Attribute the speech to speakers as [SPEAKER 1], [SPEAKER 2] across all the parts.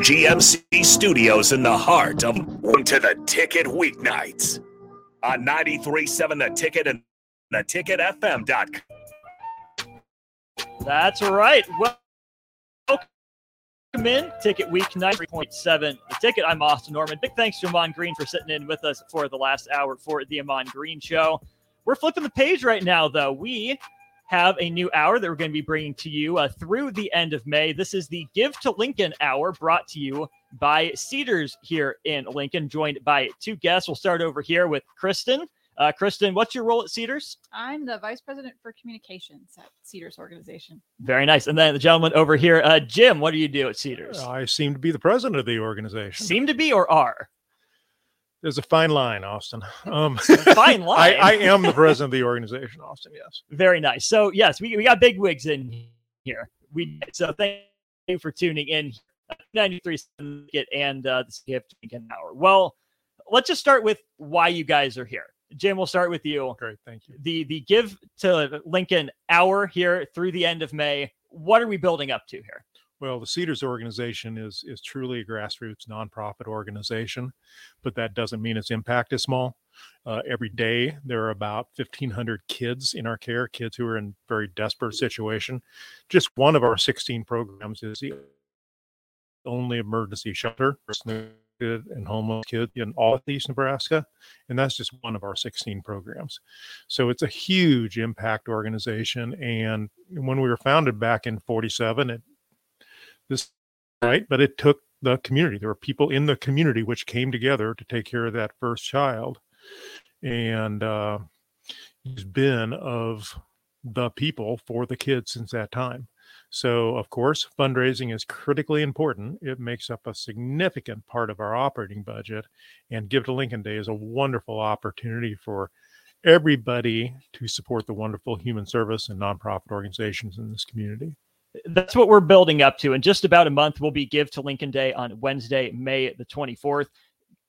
[SPEAKER 1] GMC Studios in the heart of to the Ticket Weeknights on 93.7 The Ticket and theticketfm.com.
[SPEAKER 2] That's right. Welcome in. Ticket Week 93.7 The Ticket. I'm Austin Norman. Big thanks to Amon Green for sitting in with us for the last hour for the Amon Green Show. We're flipping the page right now, though. We have a new hour that we're going to be bringing to you uh, through the end of May. This is the Give to Lincoln Hour brought to you by Cedars here in Lincoln, joined by two guests. We'll start over here with Kristen. Uh, Kristen, what's your role at Cedars?
[SPEAKER 3] I'm the vice president for communications at Cedars organization.
[SPEAKER 2] Very nice. And then the gentleman over here, uh, Jim, what do you do at Cedars?
[SPEAKER 4] I seem to be the president of the organization.
[SPEAKER 2] Seem to be or are?
[SPEAKER 4] There's a fine line, Austin. Um,
[SPEAKER 2] fine line.
[SPEAKER 4] I, I, am the president of the organization, Austin. Yes.
[SPEAKER 2] Very nice. So yes, we, we got big wigs in here. We so thank you for tuning in. 93 and uh, the gift an hour. Well, let's just start with why you guys are here. Jim, we'll start with you.
[SPEAKER 4] Great, thank you.
[SPEAKER 2] The the give to Lincoln hour here through the end of May. What are we building up to here?
[SPEAKER 4] Well, the Cedars organization is is truly a grassroots nonprofit organization, but that doesn't mean its impact is small. Uh, every day there are about 1,500 kids in our care, kids who are in very desperate situation. Just one of our 16 programs is the only emergency shelter for and homeless kids in all of East Nebraska, and that's just one of our 16 programs. So it's a huge impact organization. And when we were founded back in 47, it this right? But it took the community. There were people in the community which came together to take care of that first child. And uh, he's been of the people for the kids since that time. So of course fundraising is critically important. It makes up a significant part of our operating budget. And give to lincoln day is a wonderful opportunity for everybody to support the wonderful human service and nonprofit organizations in this community
[SPEAKER 2] that's what we're building up to. In just about a month, we'll be Give to Lincoln Day on Wednesday, May the 24th.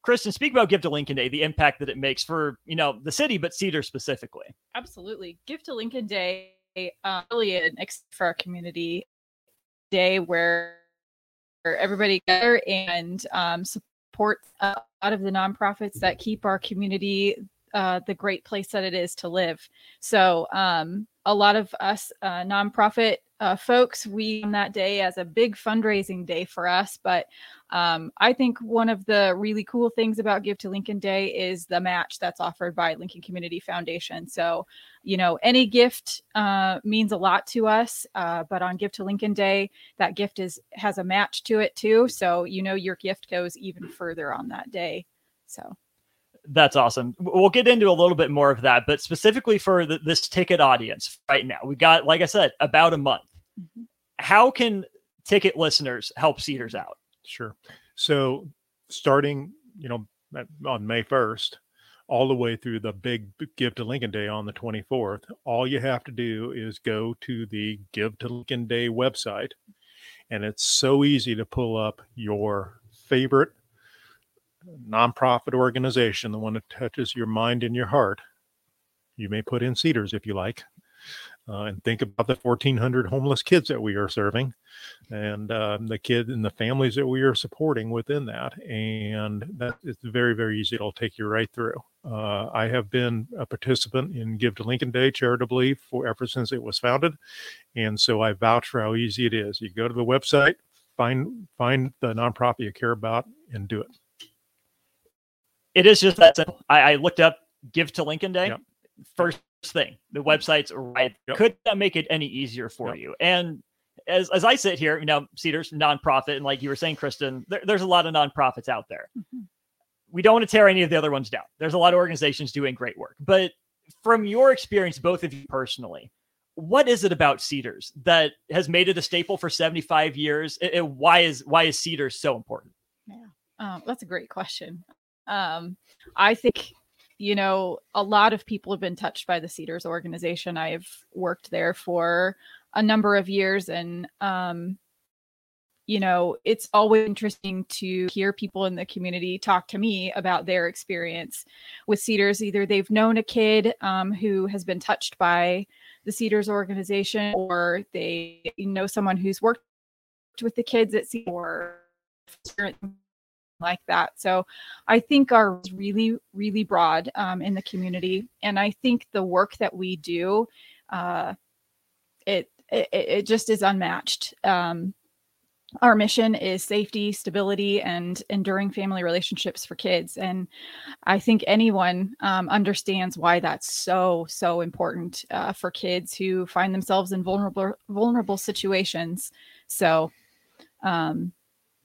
[SPEAKER 2] Kristen, speak about Give to Lincoln Day, the impact that it makes for you know the city, but Cedar specifically.
[SPEAKER 3] Absolutely, Give to Lincoln Day, uh, really an for our community day where everybody gather and um, support a lot of the nonprofits that keep our community uh, the great place that it is to live. So um, a lot of us uh, nonprofit uh, folks, we on that day as a big fundraising day for us. But um, I think one of the really cool things about Give to Lincoln Day is the match that's offered by Lincoln Community Foundation. So, you know, any gift uh, means a lot to us, uh, but on Give to Lincoln Day, that gift is has a match to it too. So, you know, your gift goes even further on that day. So.
[SPEAKER 2] That's awesome. We'll get into a little bit more of that, but specifically for the, this ticket audience right now, we got, like I said, about a month. Mm-hmm. How can ticket listeners help Cedars out?
[SPEAKER 4] Sure. So, starting, you know, on May 1st, all the way through the big Give to Lincoln Day on the 24th, all you have to do is go to the Give to Lincoln Day website. And it's so easy to pull up your favorite nonprofit organization, the one that touches your mind and your heart. You may put in Cedars if you like. Uh, and think about the 1400 homeless kids that we are serving and uh, the kids and the families that we are supporting within that and that it's very very easy it'll take you right through uh, i have been a participant in give to lincoln day charitably for ever since it was founded and so i vouch for how easy it is you go to the website find find the nonprofit you care about and do it
[SPEAKER 2] it is just that simple. I, I looked up Give to Lincoln Day. Yep. First thing, the website's right. Yep. Could that make it any easier for yep. you? And as as I sit here, you know, Cedars nonprofit, and like you were saying, Kristen, there, there's a lot of nonprofits out there. Mm-hmm. We don't want to tear any of the other ones down. There's a lot of organizations doing great work, but from your experience, both of you personally, what is it about Cedars that has made it a staple for 75 years? And why is why is Cedars so important?
[SPEAKER 3] Yeah, um, that's a great question. Um, I think, you know, a lot of people have been touched by the Cedars organization. I've worked there for a number of years and, um, you know, it's always interesting to hear people in the community talk to me about their experience with Cedars. Either they've known a kid um, who has been touched by the Cedars organization, or they know someone who's worked with the kids at or like that. So I think are really, really broad um, in the community. And I think the work that we do, uh, it, it, it just is unmatched. Um, our mission is safety, stability, and enduring family relationships for kids. And I think anyone um, understands why that's so, so important uh, for kids who find themselves in vulnerable, vulnerable situations. So, um,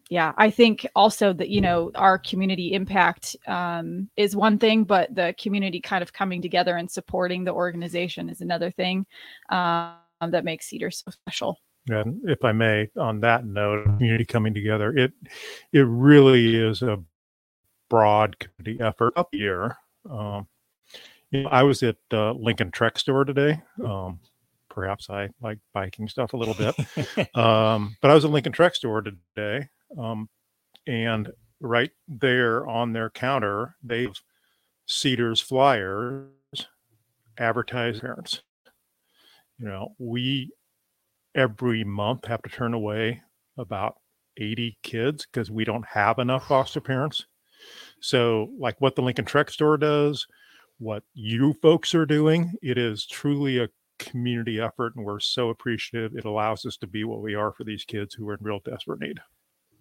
[SPEAKER 3] yeah, I think also that, you know, our community impact um, is one thing, but the community kind of coming together and supporting the organization is another thing um, that makes Cedar so special.
[SPEAKER 4] And if I may, on that note, community coming together, it it really is a broad community effort up here. Um, you know, I was at uh, Lincoln Trek Store today. Um, perhaps I like biking stuff a little bit, um, but I was at Lincoln Trek Store today, um, and right there on their counter, they've Cedars flyers advertise parents. You know, we every month have to turn away about 80 kids because we don't have enough foster parents. So, like what the Lincoln Trek store does, what you folks are doing, it is truly a community effort, and we're so appreciative. It allows us to be what we are for these kids who are in real desperate need.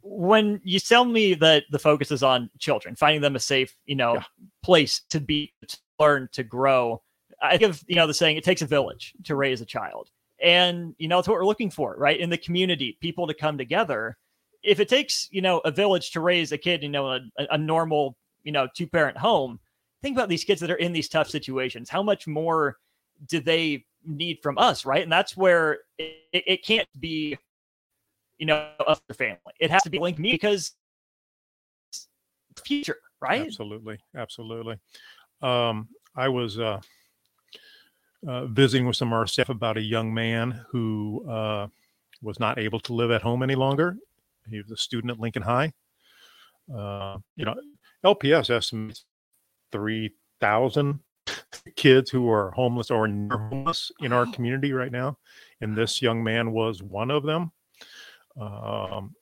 [SPEAKER 2] When you tell me that the focus is on children, finding them a safe, you know, yeah. place to be, to learn, to grow, I give you know the saying, it takes a village to raise a child. And, you know, it's what we're looking for, right? In the community, people to come together. If it takes, you know, a village to raise a kid, you know, a, a normal, you know, two parent home, think about these kids that are in these tough situations. How much more do they need from us, right? And that's where it, it can't be, you know, a family. It has to be linked to me because future, right?
[SPEAKER 4] Absolutely, absolutely. Um, I was uh, uh, visiting with some of our staff about a young man who uh, was not able to live at home any longer. He was a student at Lincoln High. Uh, you know, LPS estimates 3,000 kids who are homeless or near homeless in our community right now. And this young man was one of them. Um,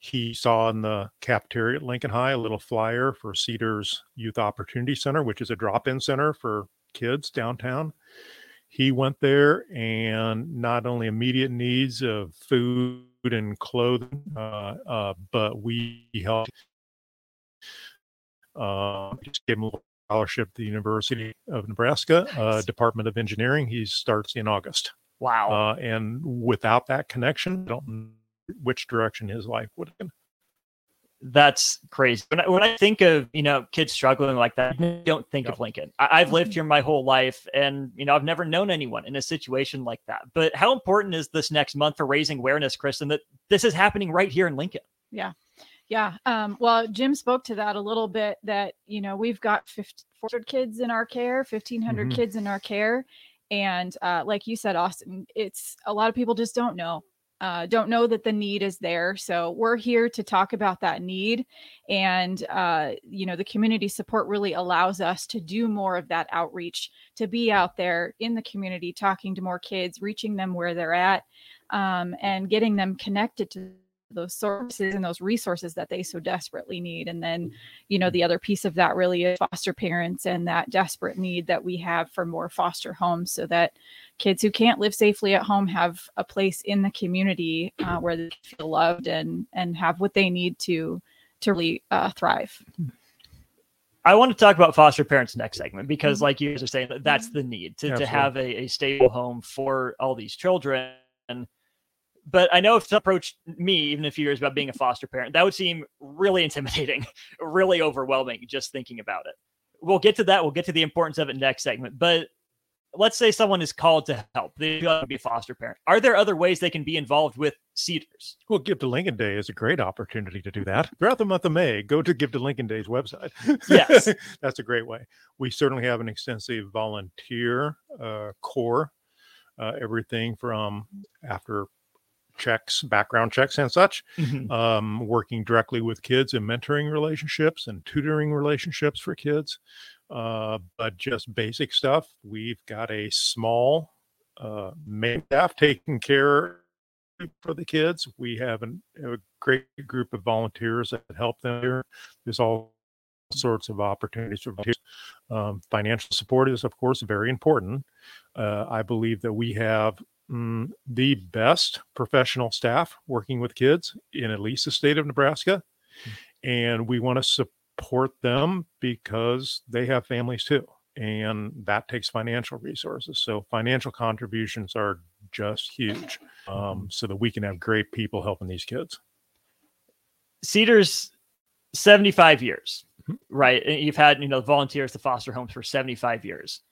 [SPEAKER 4] he saw in the cafeteria at Lincoln High a little flyer for Cedars Youth Opportunity Center, which is a drop in center for kids downtown he went there and not only immediate needs of food and clothing, uh, uh, but we helped uh, just gave him a scholarship at the University of Nebraska, uh, Department of Engineering. He starts in August.
[SPEAKER 2] Wow.
[SPEAKER 4] Uh, and without that connection, I don't know which direction his life would have been
[SPEAKER 2] that's crazy. When I, when I think of you know kids struggling like that, I don't think of Lincoln. I, have lived here my whole life, and you know I've never known anyone in a situation like that. But how important is this next month for raising awareness, Kristen, that this is happening right here in Lincoln?
[SPEAKER 3] Yeah, yeah. Um, well, Jim spoke to that a little bit. That you know we've got 400 kids in our care, 1,500 mm-hmm. kids in our care, and uh, like you said, Austin, it's a lot of people just don't know uh, don't know that the need is there. So we're here to talk about that need. And, uh, you know, the community support really allows us to do more of that outreach, to be out there in the community, talking to more kids, reaching them where they're at, um, and getting them connected to those sources and those resources that they so desperately need. And then, you know, the other piece of that really is foster parents and that desperate need that we have for more foster homes so that kids who can't live safely at home have a place in the community uh, where they feel loved and and have what they need to to really uh, thrive.
[SPEAKER 2] I want to talk about foster parents next segment because, mm-hmm. like you guys are saying, that's the need to, to have a, a stable home for all these children. But I know if someone approached me even a few years about being a foster parent, that would seem really intimidating, really overwhelming just thinking about it. We'll get to that. We'll get to the importance of it next segment. But let's say someone is called to help. They want to be a foster parent. Are there other ways they can be involved with Cedars?
[SPEAKER 4] Well, Give to Lincoln Day is a great opportunity to do that. Throughout the month of May, go to Give to Lincoln Day's website.
[SPEAKER 2] Yes,
[SPEAKER 4] that's a great way. We certainly have an extensive volunteer uh, core. Uh, everything from after checks, background checks, and such, mm-hmm. um, working directly with kids and mentoring relationships and tutoring relationships for kids. Uh, but just basic stuff. We've got a small uh, main staff taking care for the kids. We have an, a great group of volunteers that help them here. There's all sorts of opportunities for volunteers. Um, financial support is, of course, very important. Uh, I believe that we have mm, the best professional staff working with kids in at least the state of Nebraska. Mm-hmm. And we want to support them because they have families too. And that takes financial resources. So financial contributions are just huge um, so that we can have great people helping these kids.
[SPEAKER 2] Cedars 75 years, mm-hmm. right? And you've had, you know, volunteers to foster homes for 75 years.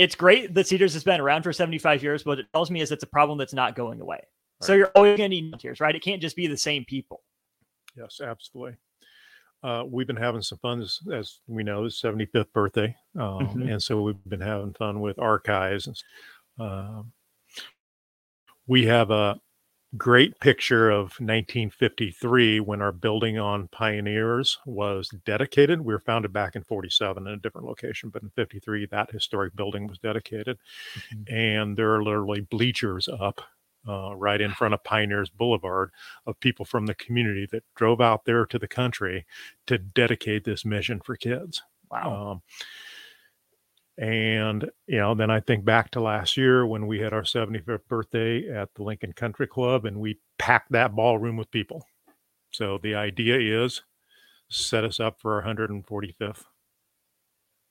[SPEAKER 2] It's great that Cedars has been around for 75 years, but it tells me is it's a problem that's not going away. Right. So you're always going to need volunteers, right? It can't just be the same people.
[SPEAKER 4] Yes, absolutely. Uh, we've been having some fun as, as we know, the 75th birthday. Um, mm-hmm. And so we've been having fun with archives. And, uh, we have a great picture of 1953 when our building on Pioneers was dedicated. We were founded back in 47 in a different location, but in 53, that historic building was dedicated. Mm-hmm. And there are literally bleachers up uh, right in front of Pioneers Boulevard of people from the community that drove out there to the country to dedicate this mission for kids.
[SPEAKER 2] Wow. Um,
[SPEAKER 4] and, you know, then I think back to last year when we had our 75th birthday at the Lincoln Country Club and we packed that ballroom with people. So the idea is set us up for our 145th.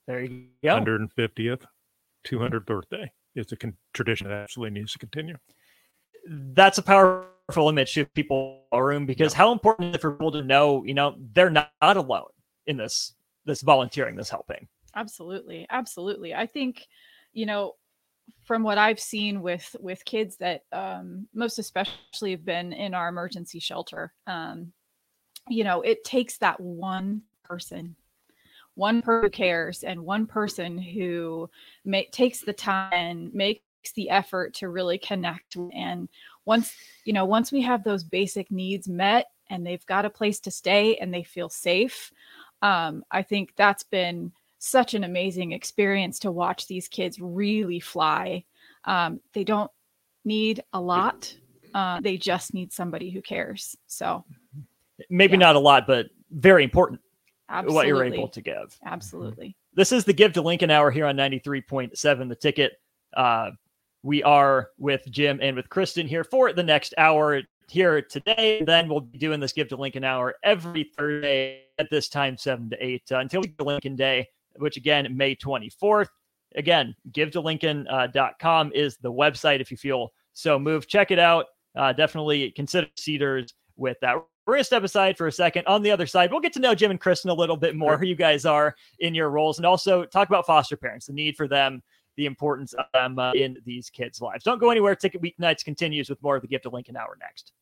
[SPEAKER 2] There you go.
[SPEAKER 4] 150th, 200th birthday. It's a con- tradition that absolutely needs to continue.
[SPEAKER 2] That's a powerful image to people room because yeah. how important is it for people to know, you know, they're not, not alone in this this volunteering, this helping.
[SPEAKER 3] Absolutely. Absolutely. I think, you know, from what I've seen with with kids that um, most especially have been in our emergency shelter, um, you know, it takes that one person, one person who cares, and one person who may, takes the time and makes the effort to really connect. And once you know, once we have those basic needs met, and they've got a place to stay, and they feel safe, um, I think that's been such an amazing experience to watch these kids really fly. Um, they don't need a lot. Uh, they just need somebody who cares. So
[SPEAKER 2] maybe yeah. not a lot, but very important Absolutely. what you're able to give.
[SPEAKER 3] Absolutely.
[SPEAKER 2] This is the Give to Lincoln hour here on 93.7 The Ticket. Uh, we are with Jim and with Kristen here for the next hour here today. Then we'll be doing this Give to Lincoln hour every Thursday at this time, 7 to 8, uh, until we get to Lincoln Day which again, May 24th. Again, give to Lincoln.com uh, is the website if you feel so moved. Check it out. Uh, definitely consider Cedars with that. We're going to step aside for a second. On the other side, we'll get to know Jim and Kristen a little bit more, who you guys are in your roles, and also talk about foster parents, the need for them, the importance of them uh, in these kids' lives. Don't go anywhere. Ticket Weeknights continues with more of the Gift of Lincoln Hour next.